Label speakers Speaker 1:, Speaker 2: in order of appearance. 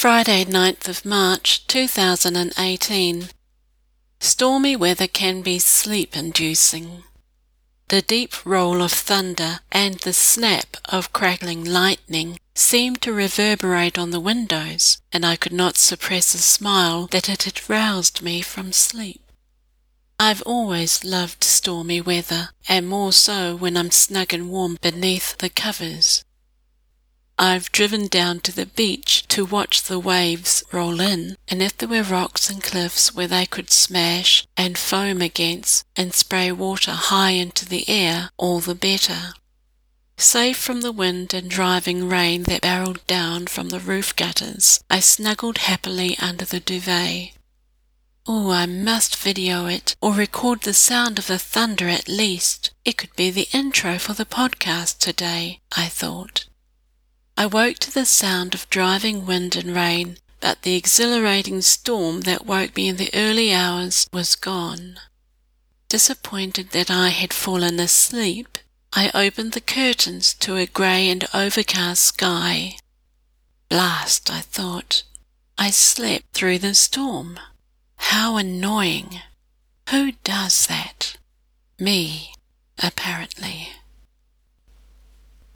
Speaker 1: Friday, 9th of March 2018. Stormy weather can be sleep inducing. The deep roll of thunder and the snap of crackling lightning seemed to reverberate on the windows, and I could not suppress a smile that it had roused me from sleep. I've always loved stormy weather, and more so when I'm snug and warm beneath the covers. I've driven down to the beach to watch the waves roll in, and if there were rocks and cliffs where they could smash and foam against and spray water high into the air, all the better. Safe from the wind and driving rain that barreled down from the roof gutters, I snuggled happily under the duvet. Oh, I must video it, or record the sound of the thunder at least. It could be the intro for the podcast today, I thought. I woke to the sound of driving wind and rain, but the exhilarating storm that woke me in the early hours was gone. Disappointed that I had fallen asleep, I opened the curtains to a grey and overcast sky. Blast, I thought. I slept through the storm. How annoying. Who does that? Me, apparently.